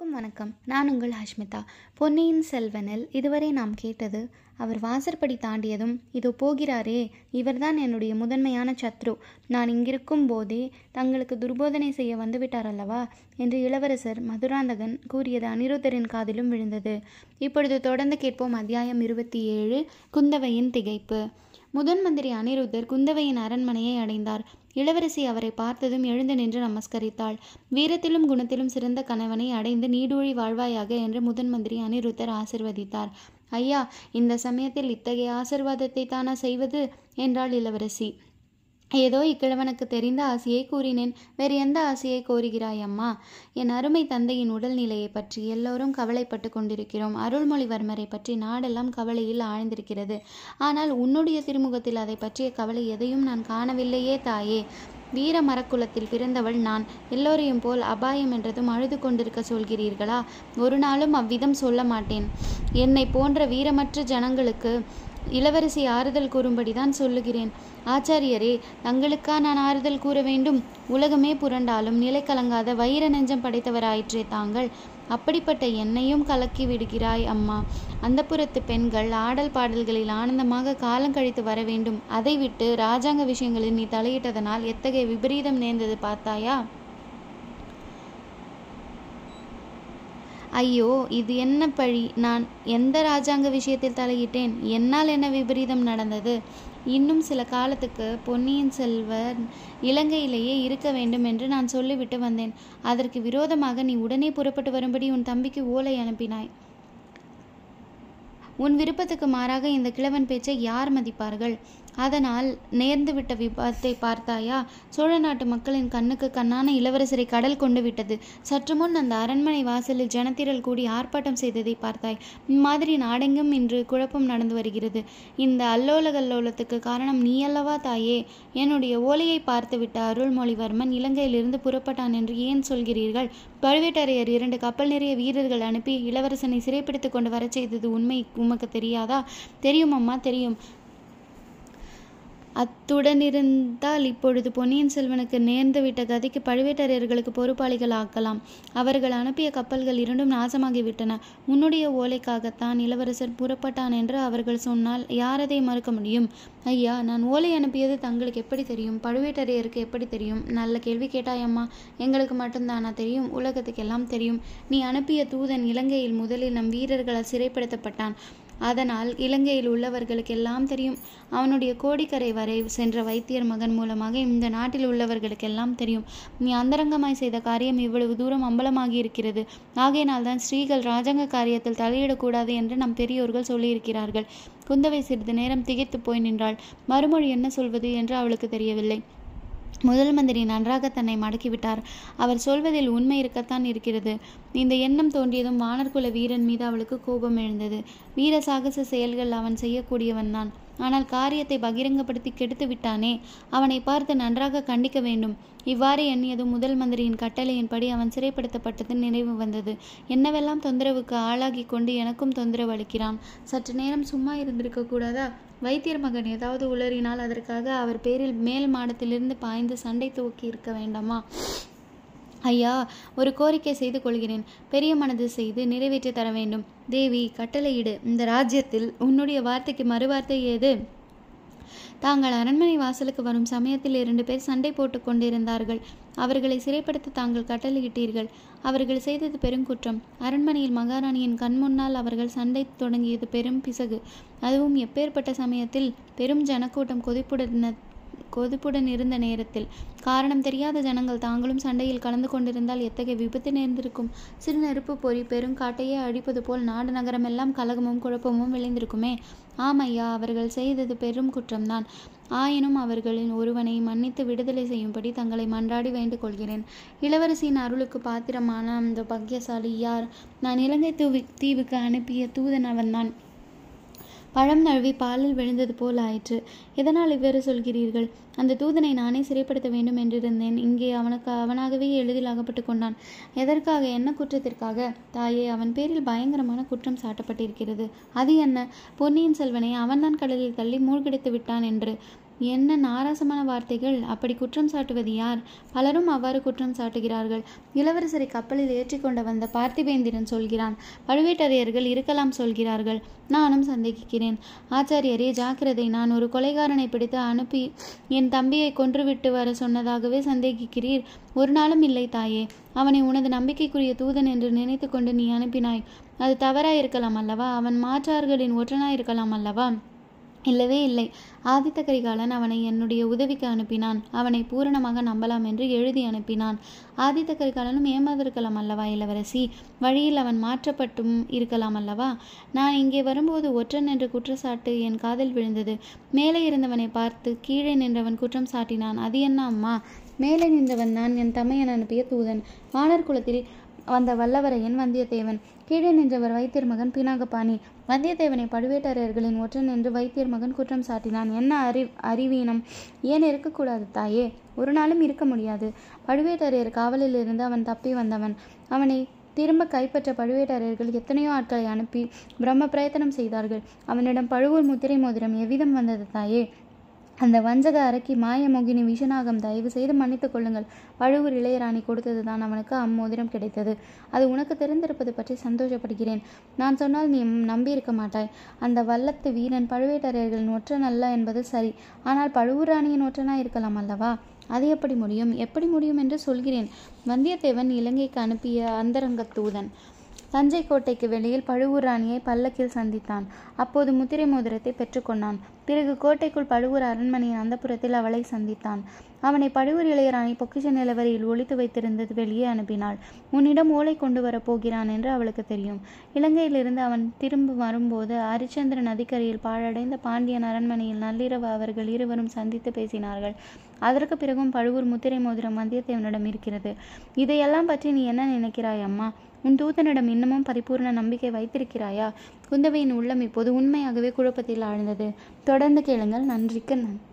அனைவருக்கும் வணக்கம். நான் உங்கள் ஹஷ்மிதா பொன்னியின் செல்வனில் இதுவரை நாம் கேட்டது அவர் வாசற்படி தாண்டியதும் இதோ போகிறாரே இவர்தான் என்னுடைய முதன்மையான சத்ரு. நான் இங்கிருக்கும் போதே தங்களுக்கு துர்போதனை செய்ய வந்துவிட்டார் அல்லவா என்று இளவரசர் மதுராந்தகன் கூறியது அனிருத்தரின் காதிலும் விழுந்தது. இப்பொழுது தொடர்ந்து கேட்போம் அத்தியாயம் இருபத்தி ஏழு குந்தவையின் திகைப்பு. முதன் மந்திரி அனிருத்தர் குந்தவையின் அரண்மனையை அடைந்தார். இளவரசி அவரை பார்த்ததும் எழுந்து நின்று நமஸ்கரித்தாள். வீரத்திலும் குணத்திலும் சிறந்த கணவனை அடைந்து நீடூழி வாழ்வாயாக என்று முதன் மந்திரி அனிருத்தர் ஆசிர்வதித்தார். ஐயா இந்த சமயத்தில் இத்தகைய ஆசிர்வாதத்தை தானா செய்வது? என்றாள் இளவரசி. ஏதோ இக்கிழவனுக்கு தெரிந்த ஆசையை கூறினேன். வேறு எந்த ஆசையை கோருகிறாய் அம்மா என் அருமை தந்தையின் உடல்நிலையை பற்றி எல்லோரும் கவலைப்பட்டு கொண்டிருக்கிறோம். அருள்மொழிவர்மரை பற்றி நாடெல்லாம் கவலையில் ஆழ்ந்திருக்கிறது. ஆனால் உன்னுடைய திருமுகத்தில் அதை பற்றிய கவலை எதையும் நான் காணவில்லையே தாயே. வீர மரக்குலத்தில் பிறந்தவள் நான். எல்லோரையும் போல் அபாயம் என்றதும் அழுது கொண்டிருக்க சொல்கிறீர்களா? ஒரு நாளும் அவ்விதம் சொல்ல மாட்டேன். என்னை போன்ற வீரமற்ற ஜனங்களுக்கு இளவரசி ஆறுதல் கூறும்படிதான் சொல்லுகிறேன். ஆச்சாரியரே தங்களுக்கா நான் ஆறுதல் கூற வேண்டும்? உலகமே புரண்டாலும் நிலை கலங்காத வைர நெஞ்சம் படைத்தவராயிற்றே தாங்கள். அப்படிப்பட்ட என்னையும் கலக்கி விடுகிறாய் அம்மா. அந்த புறத்து பெண்கள் ஆடல் பாடல்களில் ஆனந்தமாக காலம் கழித்து வர வேண்டும். அதை விட்டு ராஜாங்க விஷயங்களில் நீ தலையிட்டதனால் எத்தகைய விபரீதம் நேர்ந்தது பார்த்தாயா? ஐயோ இது என்ன பழி? நான் எந்த ராஜாங்க விஷயத்தில் தலையிட்டேன்? என்னால் என்ன விபரீதம் நடந்தது? இன்னும் சில காலத்துக்கு பொன்னியின் செல்வர் இலங்கையிலேயே இருக்க வேண்டும் என்று நான் சொல்லிவிட்டு வந்தேன். அதற்கு விரோதமாக நீ உடனே புறப்பட்டு வரும்படி உன் தம்பிக்கு ஓலை அனுப்பினாய். உன் விருப்பத்துக்கு மாறாக இந்த கிழவன் பேச்சை யார் மதிப்பார்கள்? அதனால் நேர்ந்துவிட்ட விபத்தை பார்த்தாயா? சோழ நாட்டு மக்களின் கண்ணுக்கு கண்ணான இளவரசரை கடல் கொண்டு விட்டது. சற்று முன் அந்த அரண்மனை வாசலில் ஜனத்திரள் கூடி ஆர்ப்பாட்டம் செய்ததை பார்த்தாய். இம்மாதிரி நாடெங்கும் இன்று குழப்பம் நடந்து வருகிறது. இந்த அல்லோல கல்லோலத்துக்கு காரணம் நீயல்லவா தாயே? என்னுடைய ஓலையை பார்த்துவிட்ட அருள்மொழிவர்மன் இலங்கையிலிருந்து புறப்பட்டான் என்று ஏன் சொல்கிறீர்கள்? பழுவேட்டரையர் இரண்டு கப்பல் நிறைய வீரர்கள் அனுப்பி இளவரசனை சிறைப்பிடித்து கொண்டு வரச் செய்தது உண்மை உமக்கு தெரியாதா? தெரியும் அம்மா தெரியும். அத்துடன் இருந்தால் இப்பொழுது பொன்னியின் செல்வனுக்கு நேர்ந்துவிட்ட கதைக்கு பழுவேட்டரையர்களுக்கு பொறுப்பாளிகள் ஆக்கலாம் அவர்கள் அனுப்பிய கப்பல்கள் இரண்டும் நாசமாகிவிட்டன. உன்னுடைய ஓலைக்காகத்தான் இளவரசர் புறப்பட்டான் என்று அவர்கள் சொன்னால் யாரதை மறுக்க முடியும்? ஐயா நான் ஓலை அனுப்பியது தங்களுக்கு எப்படி தெரியும்? பழுவேட்டரையருக்கு எப்படி தெரியும்? நல்ல கேள்வி கேட்டாயம்மா. எங்களுக்கு மட்டும்தானா தெரியும்? உலகத்துக்கெல்லாம் தெரியும். நீ அனுப்பிய தூதன் இலங்கையில் முதலில் நம் வீரர்களால் சிறைப்படுத்தப்பட்டான். அதனால் இலங்கையில் உள்ளவர்களுக்கு எல்லாம் தெரியும். அவனுடைய கோடிக்கரை வரை சென்ற வைத்தியர் மகன் மூலமாக இந்த நாட்டில் உள்ளவர்களுக்கெல்லாம் தெரியும். நீ அந்தரங்கமாய் செய்த காரியம் இவ்வளவு தூரம் அம்பலமாகி இருக்கிறது ஆகையினால் தான் ஸ்ரீகள் ராஜாங்க காரியத்தில் தலையிடக்கூடாது என்று நம் பெரியோர்கள் சொல்லியிருக்கிறார்கள். குந்தவை சிறிது நேரம் திகைத்து போய் நின்றாள். மறுமொழி என்ன சொல்வது என்று அவளுக்கு தெரியவில்லை. முதல் மந்திரி நன்றாக தன்னை மடக்கிவிட்டார். அவர் சொல்வதில் உண்மை இருக்கத்தான் இருக்கிறது. இந்த எண்ணம் தோன்றியதும் வானர்குல வீரன் மீது அவளுக்கு கோபம் எழுந்தது. வீர சாகச செயல்கள் அவன் செய்யக்கூடியவன் தான். ஆனால் காரியத்தை பகிரங்கப்படுத்தி கெடுத்து விட்டானே. அவனை பார்த்து நன்றாக கண்டிக்க வேண்டும். இவ்வாறு எண்ணியதும் முதல் மந்திரியின் கட்டளையின்படி அவன் சிறைப்படுத்தப்பட்டது நினைவு வந்தது. என்னவெல்லாம் தொந்தரவுக்கு ஆளாகி கொண்டு எனக்கும் தொந்தரவு அளிக்கிறான்? சற்று நேரம் சும்மா இருந்திருக்க கூடாதா? வைத்தியர் மகன் ஏதாவது உளறினால் அதற்காக அவர் பேரில் மேல் மாடத்திலிருந்து பாய்ந்து சண்டை துவக்கி இருக்க வேண்டாமா? ஐயா ஒரு கோரிக்கை செய்து கொள்கிறேன். பெரிய மனது செய்து நிறைவேற்றி தர வேண்டும். தேவி கட்டளையிடு. இந்த ராஜ்யத்தில் உன்னுடைய வார்த்தைக்கு மறுவார்த்தை ஏது? தாங்கள் அரண்மனை வாசலுக்கு வரும் சமயத்தில் இரண்டு பேர் சண்டை போட்டு கொண்டிருந்தார்கள். அவர்களை சிறைப்படுத்த தாங்கள் கட்டளையிட்டீர்கள். அவர்கள் செய்தது பெருங்குற்றம் அரண்மனையில் மகாராணியின் கண் முன்னால் அவர்கள் சண்டை தொடங்கியது பெரும் பிசகு. அதுவும் எப்பேற்பட்ட சமயத்தில் பெரும் ஜனக்கூட்டம் கொதிப்புடன் கொதிப்புடன் இருந்த நேரத்தில். காரணம் தெரியாத ஜனங்கள் தாங்களும் சண்டையில் கலந்து கொண்டிருந்தால் எத்தகைய விபத்து நேர்ந்திருக்கும்? சிறு நெருப்பு பொறி பெருங்காட்டையே அழிப்பது போல் நாடு நகரமெல்லாம் கலகமும் குழப்பமும் விளைந்திருக்குமே. ஆம் ஐயா அவர்கள் செய்தது பெரும் குற்றம்தான். ஆயினும் அவர்களின் ஒருவனை மன்னித்து விடுதலை செய்யும்படி தங்களை மன்றாடி வேண்டுக் கொள்கிறேன் இளவரசியின் அருளுக்கு பாத்திரமான அந்த பக்யசாலி யார்? நான் இலங்கை தீவுக்கு அனுப்பிய தூதன் அவன்தான். பழம் நழுவி பாலில் விழுந்தது போல் ஆயிற்று. எதனால் இவ்வாறு சொல்கிறீர்கள்? அந்த தூதனை நானே சிறைப்படுத்த வேண்டும் என்றிருந்தேன். இங்கே அவனுக்கு அவனாகவே எளிதில் அகப்பட்டு கொண்டான். எதற்காக? என்ன குற்றத்திற்காக? தாயே அவன் பேரில் பயங்கரமான குற்றம் சாட்டப்பட்டிருக்கிறது. அது என்ன? பொன்னியின் செல்வனை அவன்தான் கடலில் தள்ளி மூழ்கடித்து விட்டான் என்று. என்ன நாராசமான வார்த்தைகள். அப்படி குற்றம் சாட்டுவது யார்? பலரும் அவ்வாறு குற்றம் சாட்டுகிறார்கள். இளவரசரை கப்பலில் ஏற்றிக்கொண்டு வந்த பார்த்திபேந்திரன் சொல்கிறான் பழுவேட்டரையர்கள் இருக்கலாம் சொல்கிறார்கள். நானும் சந்தேகிக்கிறேன். ஆச்சாரியரே ஜாக்கிரதை. நான் ஒரு கொலைகாரனை பிடித்து அனுப்பி என் தம்பியை கொன்றுவிட்டு வர சொன்னதாகவே சந்தேகிக்கிறீர். ஒரு நாளும் இல்லை தாயே. அவனை உனது நம்பிக்கைக்குரிய தூதன் என்று நினைத்து கொண்டு நீ அனுப்பினாய். அது தவறாயிருக்கலாம் அல்லவா? அவன் மாற்றார்களின் ஒற்றனாயிருக்கலாம் அல்லவா? இல்லவே இல்லை. ஆதித்த கரிகாலன் அவனை என்னுடைய உதவிக்கு அனுப்பினான். அவனை பூரணமாக நம்பலாம் என்று எழுதி அனுப்பினான். ஆதித்த கரிகாலனும் ஏமாந்திருக்கலாம் அல்லவா இளவரசி? வழியில் அவன் மாற்றப்பட்டும் இருக்கலாம் அல்லவா? நான் இங்கே வரும்போது ஒற்றன் என்ற குற்றச்சாட்டு என் காதில் விழுந்தது. மேலே இருந்தவனை பார்த்து கீழே நின்றவன் குற்றம் சாட்டினான். அது என்ன அம்மா? மேலே நின்றவன் நான் என் தமையன் அனுப்பிய தூதன். வானர் குலத்தில் வந்த வல்லவரையன் வந்தியத்தேவன். கீழே நின்றவர் வைத்தியர் மகன் பினாகபாணி. வந்தியத்தேவனை பழுவேட்டரையர்களின் ஒற்றன் என்று வைத்தியர் மகன் குற்றம் சாட்டினான். என்ன அறி அறிவீனம்? ஏன் இருக்கக்கூடாது தாயே? ஒரு நாளும் இருக்க முடியாது. பழுவேட்டரையர் காவலில் இருந்து அவன் தப்பி வந்தவன். அவனை திரும்ப கைப்பற்ற பழுவேட்டரையர்கள் எத்தனையோ ஆட்களை அனுப்பி பிரம்ம பிரயத்தனம் செய்தார்கள். அவனிடம் பழுவூர் முத்திரை மோதிரம் எவ்விதம் வந்தது தாயே? அந்த வஞ்சக அரக்கி மாயமோகினி விஷநாகம் தயவு செய்து மன்னித்துக் கொள்ளுங்கள். பழுவூர் இளையராணி கொடுத்தது தான் அவனுக்கு அம்மோதிரம் கிடைத்தது. அது உனக்கு தெரிந்திருப்பது பற்றி சந்தோஷப்படுகிறேன். நான் சொன்னால் நீ நம்பியிருக்க மாட்டாய். அந்த வல்லத்து வீரன் பழுவேட்டரையர்களின் ஒற்றன் அல்ல என்பது சரி. ஆனால் பழுவூர் ராணியின் ஒற்றனாய் இருக்கலாம் அல்லவா? அது எப்படி முடியும்? எப்படி முடியும் என்று சொல்கிறேன். வந்தியத்தேவன் இலங்கைக்கு அனுப்பிய அந்தரங்க தூதன். தஞ்சை கோட்டைக்கு வெளியில் பழுவூர் ராணியை பல்லக்கில் சந்தித்தான். அப்போது முத்திரை மோதிரத்தை பெற்றுக்கொண்டான் பிறகு கோட்டைக்குள் பழுவூர் அரண்மனையின் அந்தப்புறத்தில் அவளை சந்தித்தான். அவனை பழுவூர் இளையராணி பொக்கிஷ நிலவரையில் ஒளித்து வைத்திருந்தது வெளியே அனுப்பினாள். உன்னிடம் ஓலை கொண்டு வரப் போகிறான் என்று அவளுக்கு தெரியும். இலங்கையிலிருந்து அவன் திரும்ப வரும்போது ஹரிச்சந்திர நதிக்கரையில் பாழடைந்த பாண்டியன் அரண்மனையில் நள்ளிரவு அவர்கள் இருவரும் சந்தித்து பேசினார்கள். அதற்கு பிறகும் பழுவூர் முத்திரை மோதிரம் வந்தியத்தேவனிடம் இருக்கிறது. இதையெல்லாம் பற்றி நீ என்ன நினைக்கிறாய் அம்மா? உன் தூதனிடம் இன்னமும் பரிபூர்ண நம்பிக்கை வைத்திருக்கிறாயா? குந்தவையின் உள்ளம் இப்போது உண்மையாகவே குழப்பத்தில் ஆழ்ந்தது. தொடர்ந்து கேளுங்கள். நன்றிக்கு நன்றி.